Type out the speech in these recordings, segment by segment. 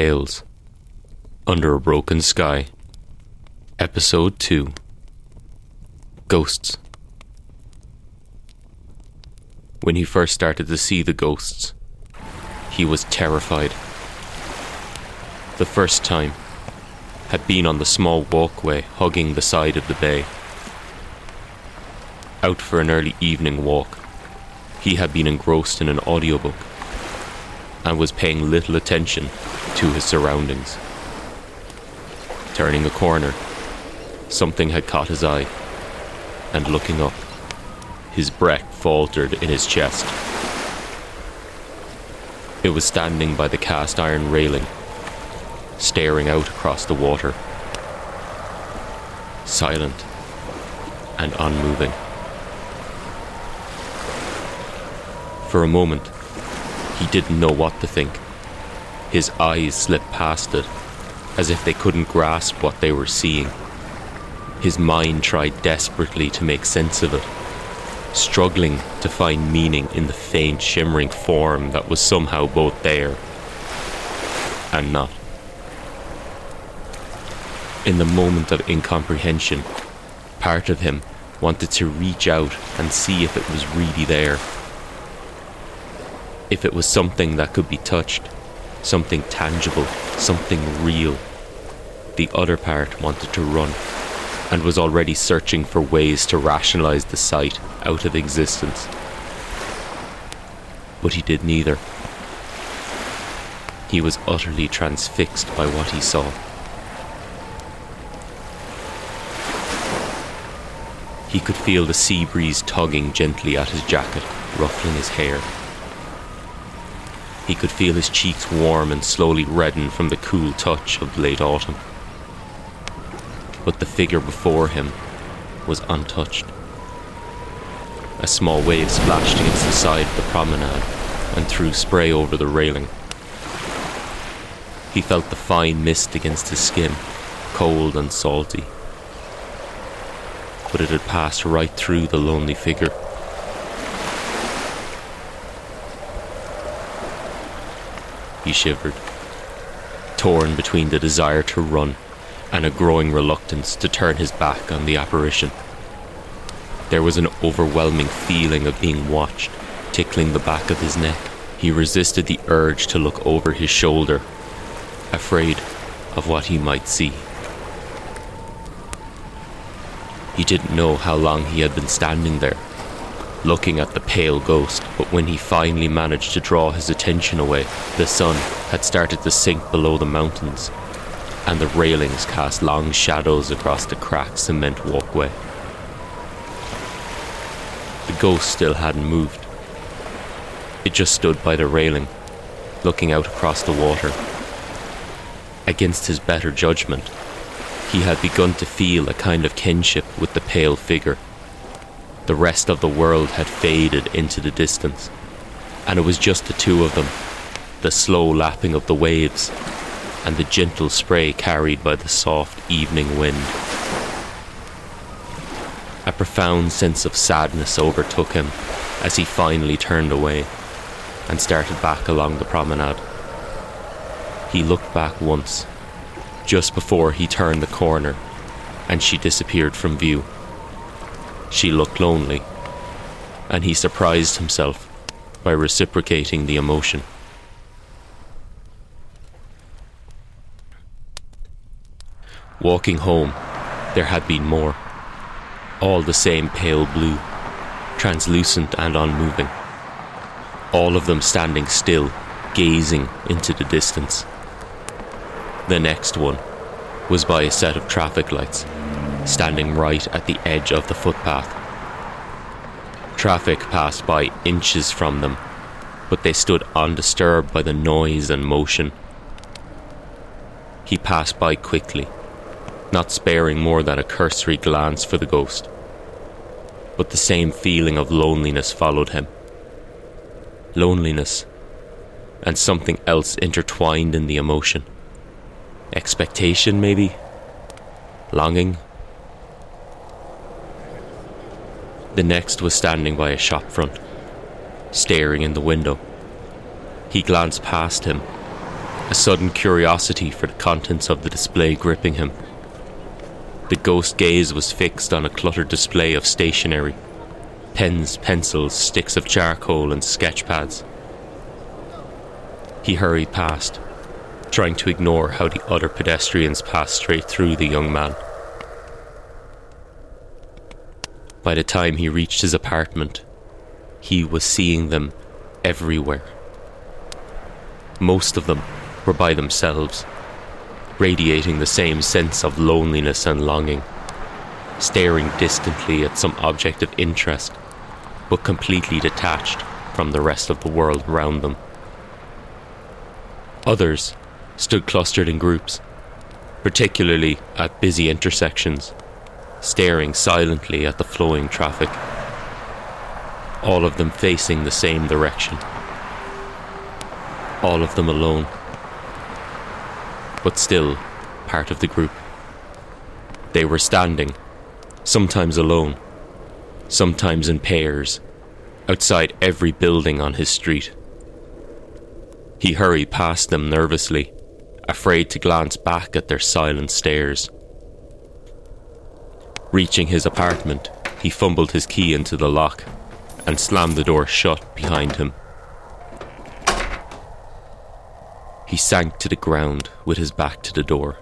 Tales Under a Broken Sky Episode 2 Ghosts When he first started to see the ghosts, he was terrified. The first time had been on the small walkway hugging the side of the bay. Out for an early evening walk, he had been engrossed in an audiobook and was paying little attention to his surroundings. Turning a corner, something had caught his eye, and looking up, his breath faltered in his chest. It was standing by the cast iron railing, staring out across the water, silent and unmoving. For a moment, he didn't know what to think. His eyes slipped past it, as if they couldn't grasp what they were seeing. His mind tried desperately to make sense of it, struggling to find meaning in the faint, shimmering form that was somehow both there and not. In the moment of incomprehension, part of him wanted to reach out and see if it was really there if it was something that could be touched, something tangible, something real. The other part wanted to run and was already searching for ways to rationalize the sight out of existence. But he did neither. He was utterly transfixed by what he saw. He could feel the sea breeze tugging gently at his jacket, ruffling his hair. He could feel his cheeks warm and slowly redden from the cool touch of late autumn. But the figure before him was untouched. A small wave splashed against the side of the promenade and threw spray over the railing. He felt the fine mist against his skin, cold and salty. But it had passed right through the lonely figure. He shivered, torn between the desire to run and a growing reluctance to turn his back on the apparition. There was an overwhelming feeling of being watched, tickling the back of his neck. He resisted the urge to look over his shoulder, afraid of what he might see. He didn't know how long he had been standing there, looking at the pale ghost, but when he finally managed to draw his attention away, the sun had started to sink below the mountains, and the railings cast long shadows across the cracked cement walkway. The ghost still hadn't moved. It just stood by the railing, looking out across the water. Against his better judgment, he had begun to feel a kind of kinship with the pale figure the rest of the world had faded into the distance, and it was just the two of them the slow lapping of the waves and the gentle spray carried by the soft evening wind. A profound sense of sadness overtook him as he finally turned away and started back along the promenade. He looked back once, just before he turned the corner, and she disappeared from view. She looked lonely, and he surprised himself by reciprocating the emotion. Walking home, there had been more. All the same pale blue, translucent and unmoving. All of them standing still, gazing into the distance. The next one was by a set of traffic lights standing right at the edge of the footpath. Traffic passed by inches from them, but they stood undisturbed by the noise and motion. He passed by quickly, not sparing more than a cursory glance for the ghost. But the same feeling of loneliness followed him. Loneliness and something else intertwined in the emotion. Expectation, maybe? Longing? The next was standing by a shop front, staring in the window. He glanced past him a sudden curiosity for the contents of the display gripping him. The ghost gaze was fixed on a cluttered display of stationery pens, pencils, sticks of charcoal, and sketch pads. He hurried past, trying to ignore how the other pedestrians passed straight through the young man. By the time he reached his apartment, he was seeing them everywhere. Most of them were by themselves, radiating the same sense of loneliness and longing, staring distantly at some object of interest, but completely detached from the rest of the world around them. Others stood clustered in groups, particularly at busy intersections, staring silently at the flowing traffic, all of them facing the same direction, all of them alone, but still part of the group. They were standing, sometimes alone, sometimes in pairs, outside every building on his street. He hurried past them nervously, afraid to glance back at their silent stares. Reaching his apartment, he fumbled his key into the lock and slammed the door shut behind him. He sank to the ground with his back to the door,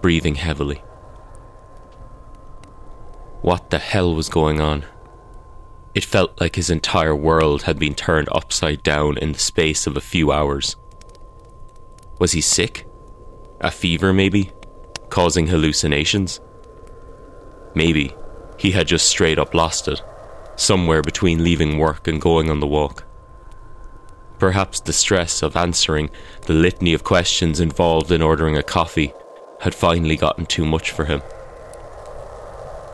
breathing heavily. What the hell was going on? It felt like his entire world had been turned upside down in the space of a few hours. Was he sick? A fever, maybe? Causing hallucinations? Maybe he had just straight up lost it, somewhere between leaving work and going on the walk. Perhaps the stress of answering the litany of questions involved in ordering a coffee had finally gotten too much for him.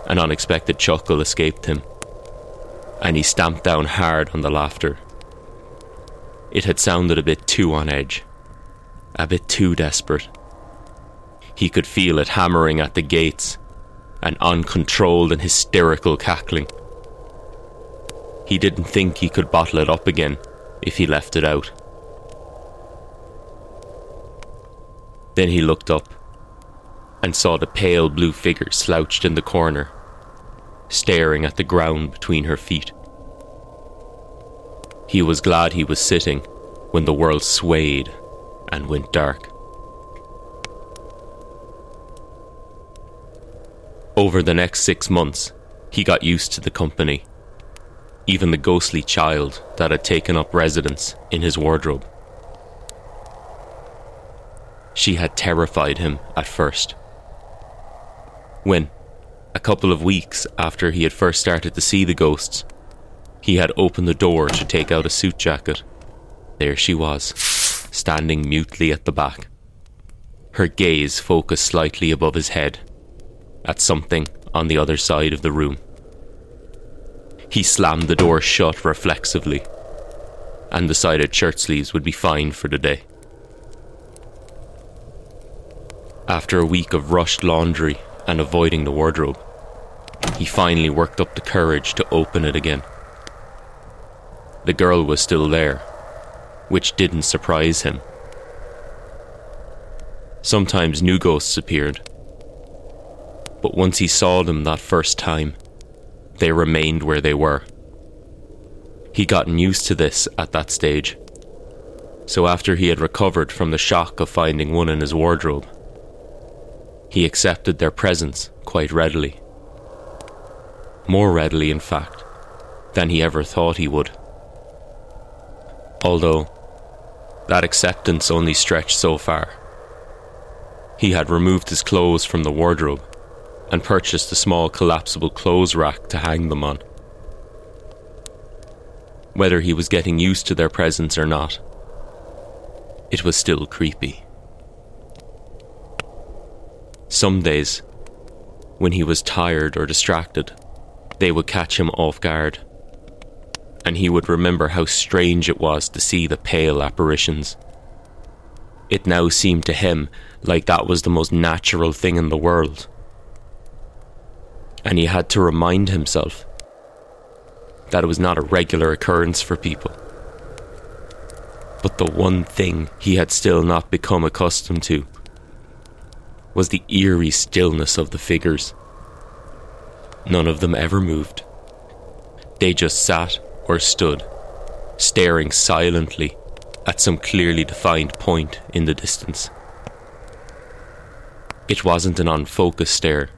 An unexpected chuckle escaped him, and he stamped down hard on the laughter. It had sounded a bit too on edge, a bit too desperate. He could feel it hammering at the gates an uncontrolled and hysterical cackling. He didn't think he could bottle it up again if he left it out. Then he looked up and saw the pale blue figure slouched in the corner, staring at the ground between her feet. He was glad he was sitting when the world swayed and went dark. Over the next six months, he got used to the company, even the ghostly child that had taken up residence in his wardrobe. She had terrified him at first. When, a couple of weeks after he had first started to see the ghosts, he had opened the door to take out a suit jacket. There she was, standing mutely at the back, her gaze focused slightly above his head at something on the other side of the room. He slammed the door shut reflexively and decided shirt sleeves would be fine for the day. After a week of rushed laundry and avoiding the wardrobe, he finally worked up the courage to open it again. The girl was still there, which didn't surprise him. Sometimes new ghosts appeared, but once he saw them that first time, they remained where they were. He gotten used to this at that stage. So after he had recovered from the shock of finding one in his wardrobe, he accepted their presence quite readily. More readily, in fact, than he ever thought he would. Although, that acceptance only stretched so far. He had removed his clothes from the wardrobe and purchased a small collapsible clothes rack to hang them on. Whether he was getting used to their presence or not, it was still creepy. Some days, when he was tired or distracted, they would catch him off guard, and he would remember how strange it was to see the pale apparitions. It now seemed to him like that was the most natural thing in the world and he had to remind himself that it was not a regular occurrence for people. But the one thing he had still not become accustomed to was the eerie stillness of the figures. None of them ever moved. They just sat or stood, staring silently at some clearly defined point in the distance. It wasn't an unfocused stare.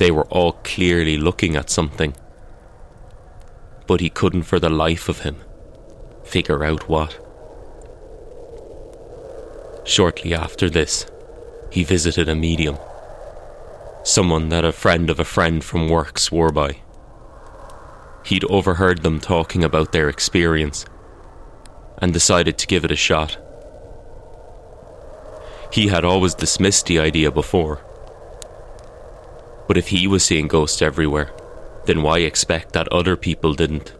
They were all clearly looking at something. But he couldn't for the life of him figure out what. Shortly after this, he visited a medium. Someone that a friend of a friend from work swore by. He'd overheard them talking about their experience and decided to give it a shot. He had always dismissed the idea before. But if he was seeing ghosts everywhere, then why expect that other people didn't?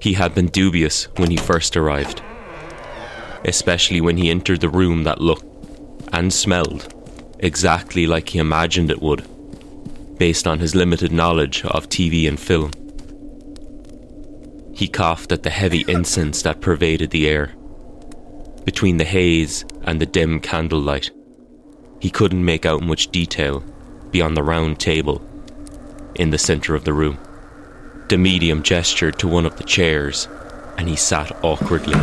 He had been dubious when he first arrived, especially when he entered the room that looked and smelled exactly like he imagined it would, based on his limited knowledge of TV and film. He coughed at the heavy incense that pervaded the air. Between the haze and the dim candlelight, he couldn't make out much detail beyond the round table in the centre of the room. The medium gestured to one of the chairs, and he sat awkwardly,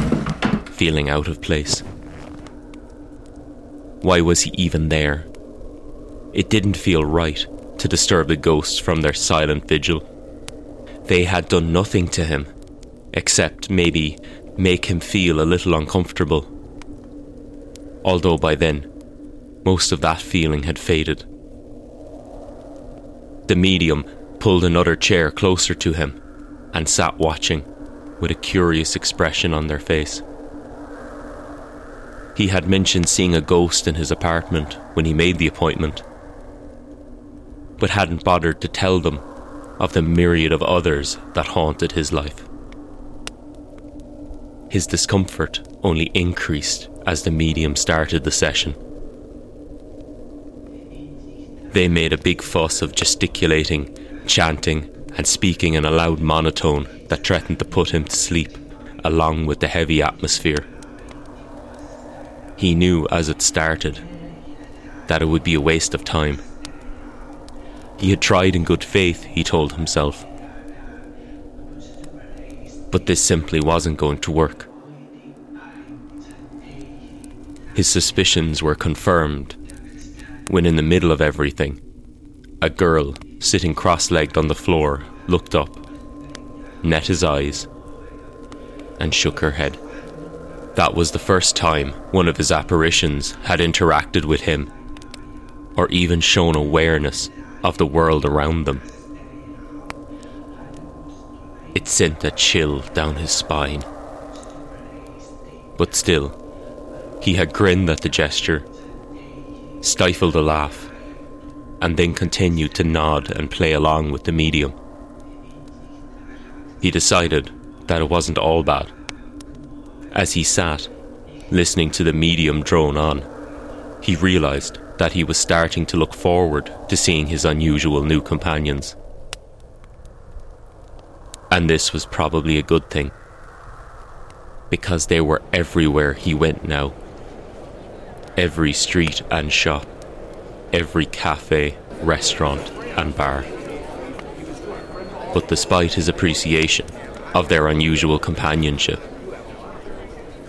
feeling out of place. Why was he even there? It didn't feel right to disturb the ghosts from their silent vigil. They had done nothing to him except maybe make him feel a little uncomfortable. Although by then, most of that feeling had faded. The medium pulled another chair closer to him and sat watching with a curious expression on their face. He had mentioned seeing a ghost in his apartment when he made the appointment, but hadn't bothered to tell them of the myriad of others that haunted his life. His discomfort only increased as the medium started the session. They made a big fuss of gesticulating, chanting, and speaking in a loud monotone that threatened to put him to sleep, along with the heavy atmosphere. He knew as it started that it would be a waste of time. He had tried in good faith, he told himself, but this simply wasn't going to work. His suspicions were confirmed when, in the middle of everything, a girl sitting cross legged on the floor looked up, met his eyes, and shook her head. That was the first time one of his apparitions had interacted with him, or even shown awareness of the world around them. It sent a chill down his spine. But still, he had grinned at the gesture, stifled a laugh, and then continued to nod and play along with the medium. He decided that it wasn't all bad. As he sat, listening to the medium drone on, he realised that he was starting to look forward to seeing his unusual new companions. And this was probably a good thing. Because they were everywhere he went now. Every street and shop, every cafe, restaurant, and bar. But despite his appreciation of their unusual companionship,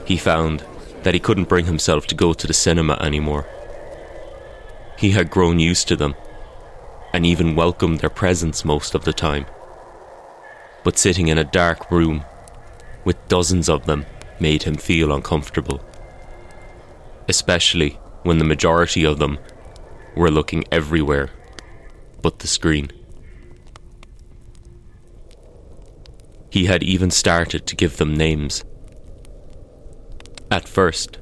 he found that he couldn't bring himself to go to the cinema anymore. He had grown used to them and even welcomed their presence most of the time but sitting in a dark room with dozens of them made him feel uncomfortable. Especially when the majority of them were looking everywhere but the screen. He had even started to give them names. At first,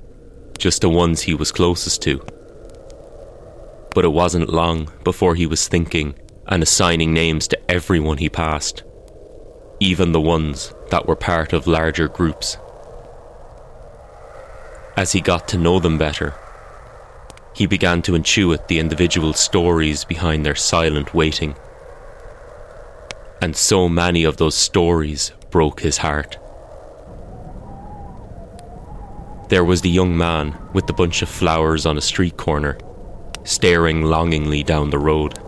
just the ones he was closest to. But it wasn't long before he was thinking and assigning names to everyone he passed even the ones that were part of larger groups as he got to know them better. He began to intuit the individual stories behind their silent waiting. And so many of those stories broke his heart. There was the young man with the bunch of flowers on a street corner, staring longingly down the road.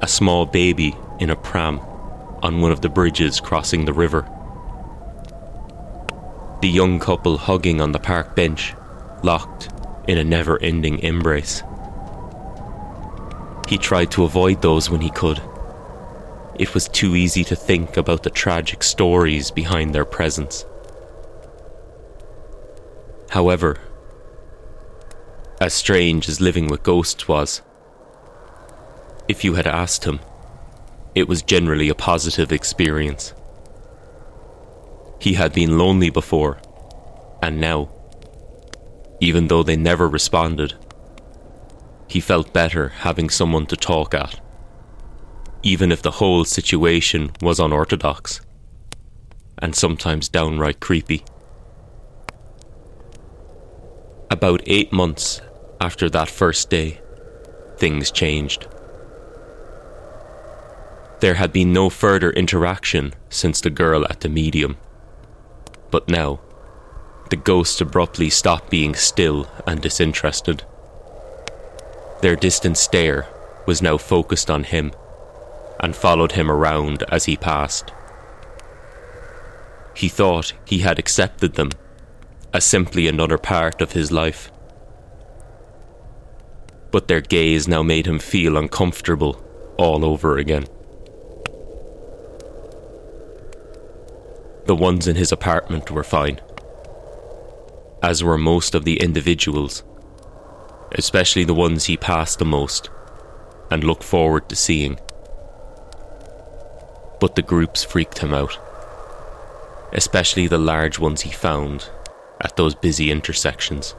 A small baby in a pram on one of the bridges crossing the river the young couple hugging on the park bench, locked in a never ending embrace. He tried to avoid those when he could. It was too easy to think about the tragic stories behind their presence. However, as strange as living with ghosts was, if you had asked him, it was generally a positive experience. He had been lonely before, and now, even though they never responded, he felt better having someone to talk at, even if the whole situation was unorthodox and sometimes downright creepy. About eight months after that first day, things changed. There had been no further interaction since the girl at the medium. But now, the ghost abruptly stopped being still and disinterested. Their distant stare was now focused on him and followed him around as he passed. He thought he had accepted them as simply another part of his life. But their gaze now made him feel uncomfortable all over again. The ones in his apartment were fine, as were most of the individuals, especially the ones he passed the most and looked forward to seeing. But the groups freaked him out, especially the large ones he found at those busy intersections.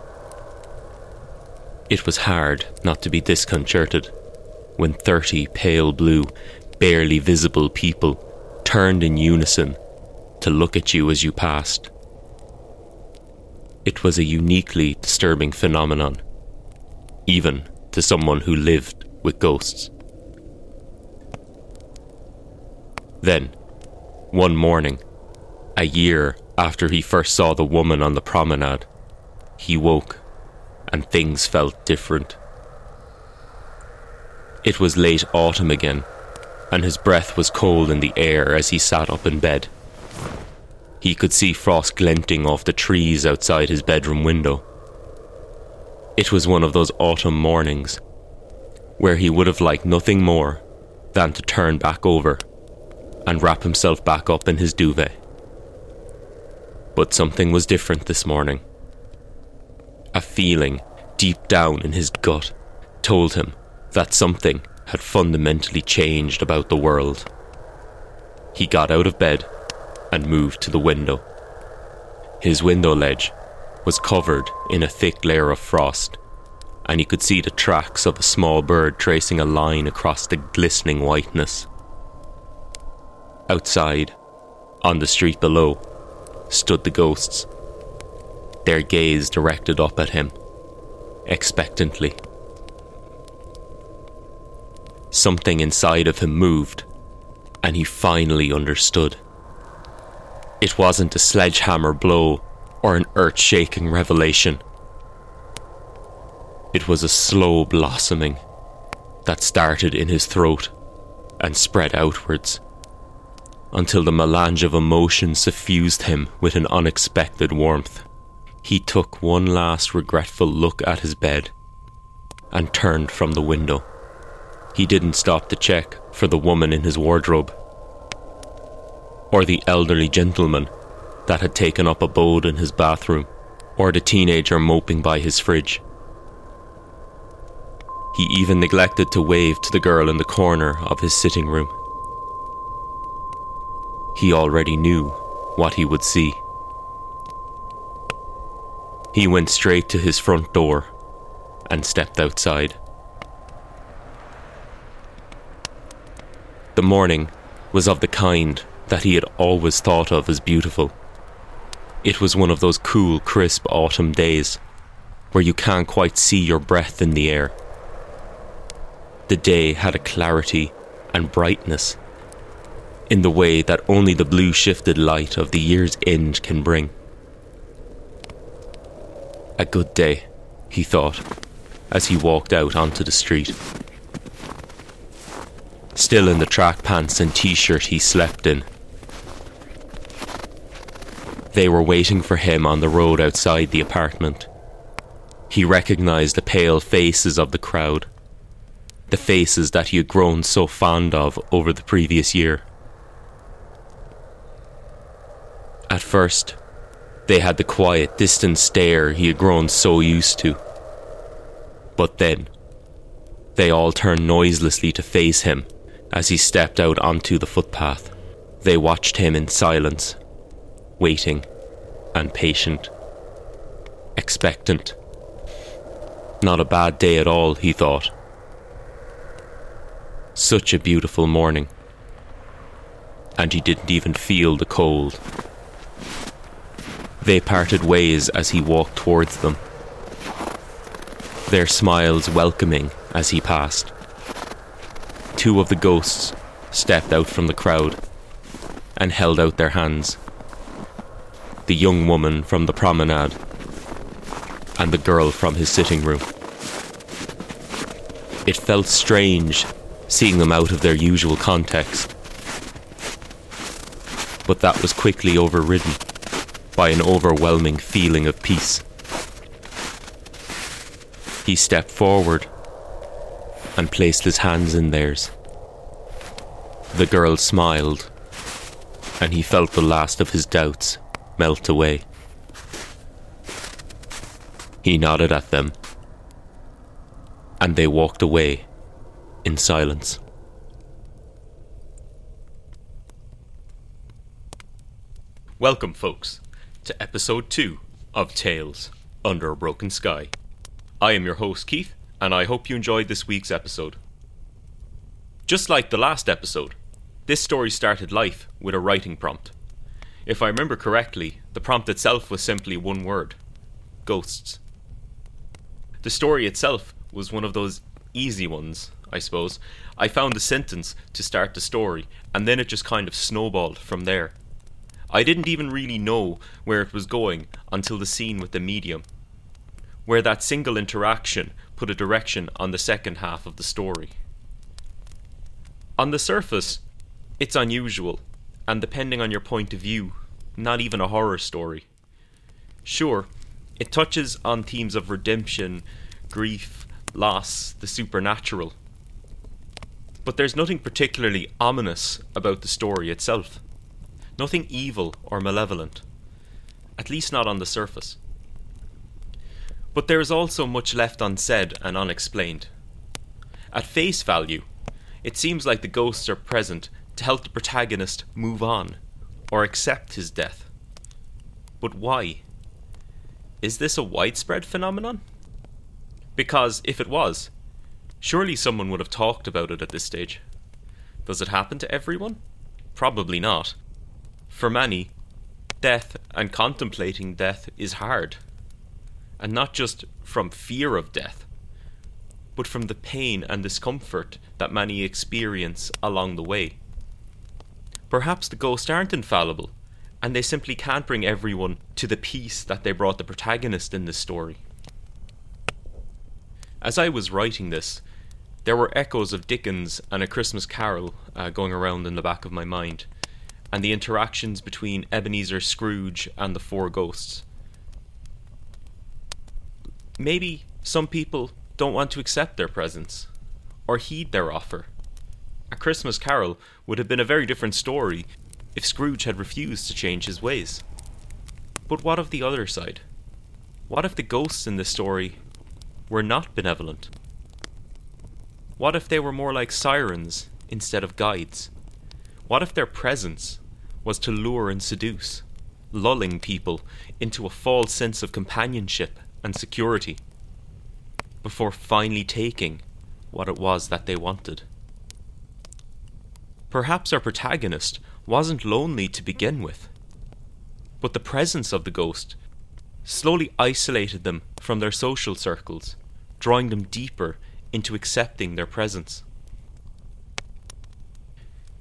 It was hard not to be disconcerted when 30 pale blue, barely visible people turned in unison to look at you as you passed. It was a uniquely disturbing phenomenon, even to someone who lived with ghosts. Then, one morning, a year after he first saw the woman on the promenade, he woke and things felt different. It was late autumn again, and his breath was cold in the air as he sat up in bed. He could see frost glinting off the trees outside his bedroom window. It was one of those autumn mornings where he would have liked nothing more than to turn back over and wrap himself back up in his duvet. But something was different this morning. A feeling deep down in his gut told him that something had fundamentally changed about the world. He got out of bed and moved to the window. His window ledge was covered in a thick layer of frost, and he could see the tracks of a small bird tracing a line across the glistening whiteness. Outside, on the street below, stood the ghosts, their gaze directed up at him, expectantly. Something inside of him moved, and he finally understood. It wasn't a sledgehammer blow or an earth shaking revelation. It was a slow blossoming that started in his throat and spread outwards until the melange of emotion suffused him with an unexpected warmth. He took one last regretful look at his bed and turned from the window. He didn't stop to check for the woman in his wardrobe or the elderly gentleman that had taken up abode in his bathroom, or the teenager moping by his fridge. He even neglected to wave to the girl in the corner of his sitting room. He already knew what he would see. He went straight to his front door and stepped outside. The morning was of the kind that he had always thought of as beautiful. It was one of those cool, crisp autumn days where you can't quite see your breath in the air. The day had a clarity and brightness in the way that only the blue shifted light of the year's end can bring. A good day, he thought, as he walked out onto the street. Still in the track pants and t shirt he slept in. They were waiting for him on the road outside the apartment. He recognized the pale faces of the crowd, the faces that he had grown so fond of over the previous year. At first, they had the quiet, distant stare he had grown so used to. But then, they all turned noiselessly to face him as he stepped out onto the footpath. They watched him in silence, waiting and patient, expectant. Not a bad day at all, he thought. Such a beautiful morning. And he didn't even feel the cold. They parted ways as he walked towards them, their smiles welcoming as he passed. Two of the ghosts stepped out from the crowd and held out their hands. The young woman from the promenade and the girl from his sitting room. It felt strange seeing them out of their usual context. But that was quickly overridden by an overwhelming feeling of peace. He stepped forward and placed his hands in theirs. The girl smiled, and he felt the last of his doubts melt away. He nodded at them, and they walked away in silence. Welcome, folks, to episode 2 of Tales Under a Broken Sky. I am your host, Keith, and I hope you enjoyed this week's episode. Just like the last episode, this story started life with a writing prompt. If I remember correctly, the prompt itself was simply one word ghosts. The story itself was one of those easy ones, I suppose. I found the sentence to start the story, and then it just kind of snowballed from there. I didn't even really know where it was going until the scene with the medium, where that single interaction put a direction on the second half of the story. On the surface, it's unusual, and depending on your point of view, not even a horror story. Sure, it touches on themes of redemption, grief, loss, the supernatural. But there's nothing particularly ominous about the story itself. Nothing evil or malevolent. At least not on the surface. But there is also much left unsaid and unexplained. At face value, it seems like the ghosts are present to help the protagonist move on or accept his death. But why? Is this a widespread phenomenon? Because if it was, surely someone would have talked about it at this stage. Does it happen to everyone? Probably not. For many, death and contemplating death is hard. And not just from fear of death, but from the pain and discomfort that many experience along the way. Perhaps the ghosts aren't infallible, and they simply can't bring everyone to the peace that they brought the protagonist in this story. As I was writing this, there were echoes of Dickens and A Christmas Carol uh, going around in the back of my mind, and the interactions between Ebenezer Scrooge and the four ghosts. Maybe some people don't want to accept their presence, or heed their offer. A Christmas Carol would have been a very different story if Scrooge had refused to change his ways. But what of the other side? What if the ghosts in this story were not benevolent? What if they were more like sirens instead of guides? What if their presence was to lure and seduce, lulling people into a false sense of companionship and security, before finally taking what it was that they wanted? Perhaps our protagonist wasn't lonely to begin with, but the presence of the ghost slowly isolated them from their social circles drawing them deeper into accepting their presence.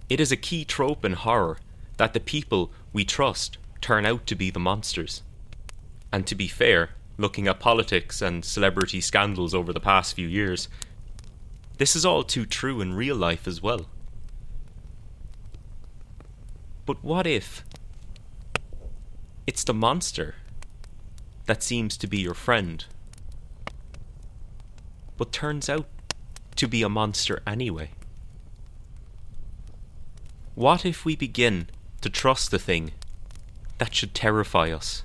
It is a key trope in horror that the people we trust turn out to be the monsters. And to be fair, looking at politics and celebrity scandals over the past few years. This is all too true in real life as well. But what if it's the monster that seems to be your friend, but turns out to be a monster anyway? What if we begin to trust the thing that should terrify us?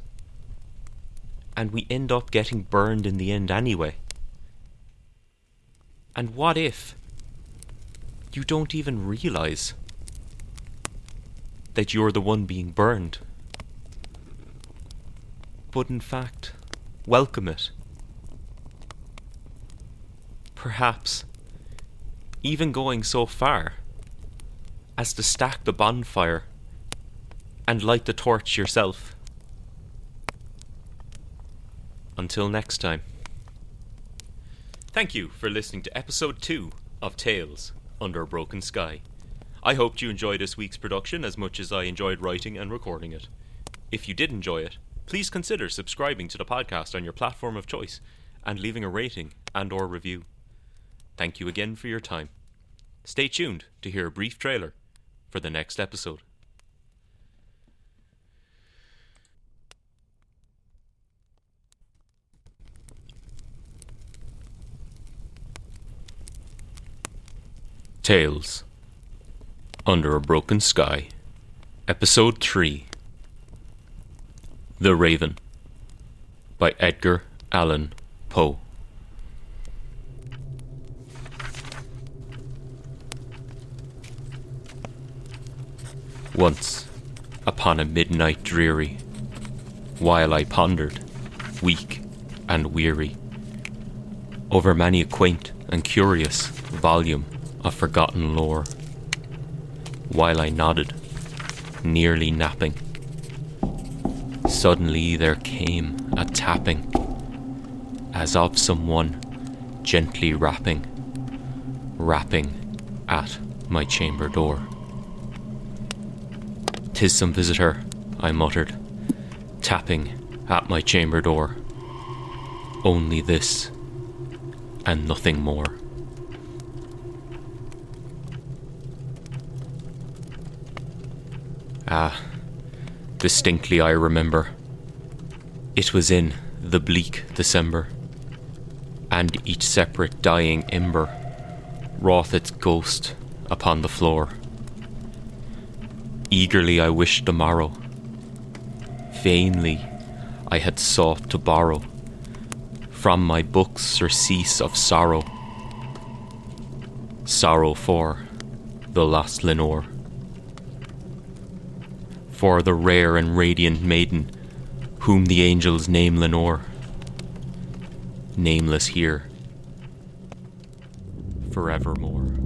And we end up getting burned in the end anyway? And what if you don't even realize that you're the one being burned? But in fact, welcome it. Perhaps even going so far as to stack the bonfire and light the torch yourself. Until next time. Thank you for listening to episode 2 of Tales Under a Broken Sky. I hoped you enjoyed this week's production as much as I enjoyed writing and recording it. If you did enjoy it, please consider subscribing to the podcast on your platform of choice and leaving a rating and or review. Thank you again for your time. Stay tuned to hear a brief trailer for the next episode. Tales Under a Broken Sky, Episode 3 The Raven by Edgar Allan Poe. Once, upon a midnight dreary, while I pondered, weak and weary, over many a quaint and curious volume of forgotten lore, while I nodded, nearly napping, suddenly there came a tapping, as of someone gently rapping, rapping at my chamber door. "'Tis some visitor," I muttered, tapping at my chamber door. Only this, and nothing more. Ah, distinctly I remember. It was in the bleak December, and each separate dying ember wrought its ghost upon the floor. Eagerly I wished the morrow. Vainly I had sought to borrow from my books surcease of sorrow. Sorrow for the lost Lenore. For the rare and radiant maiden whom the angels name Lenore. Nameless here forevermore.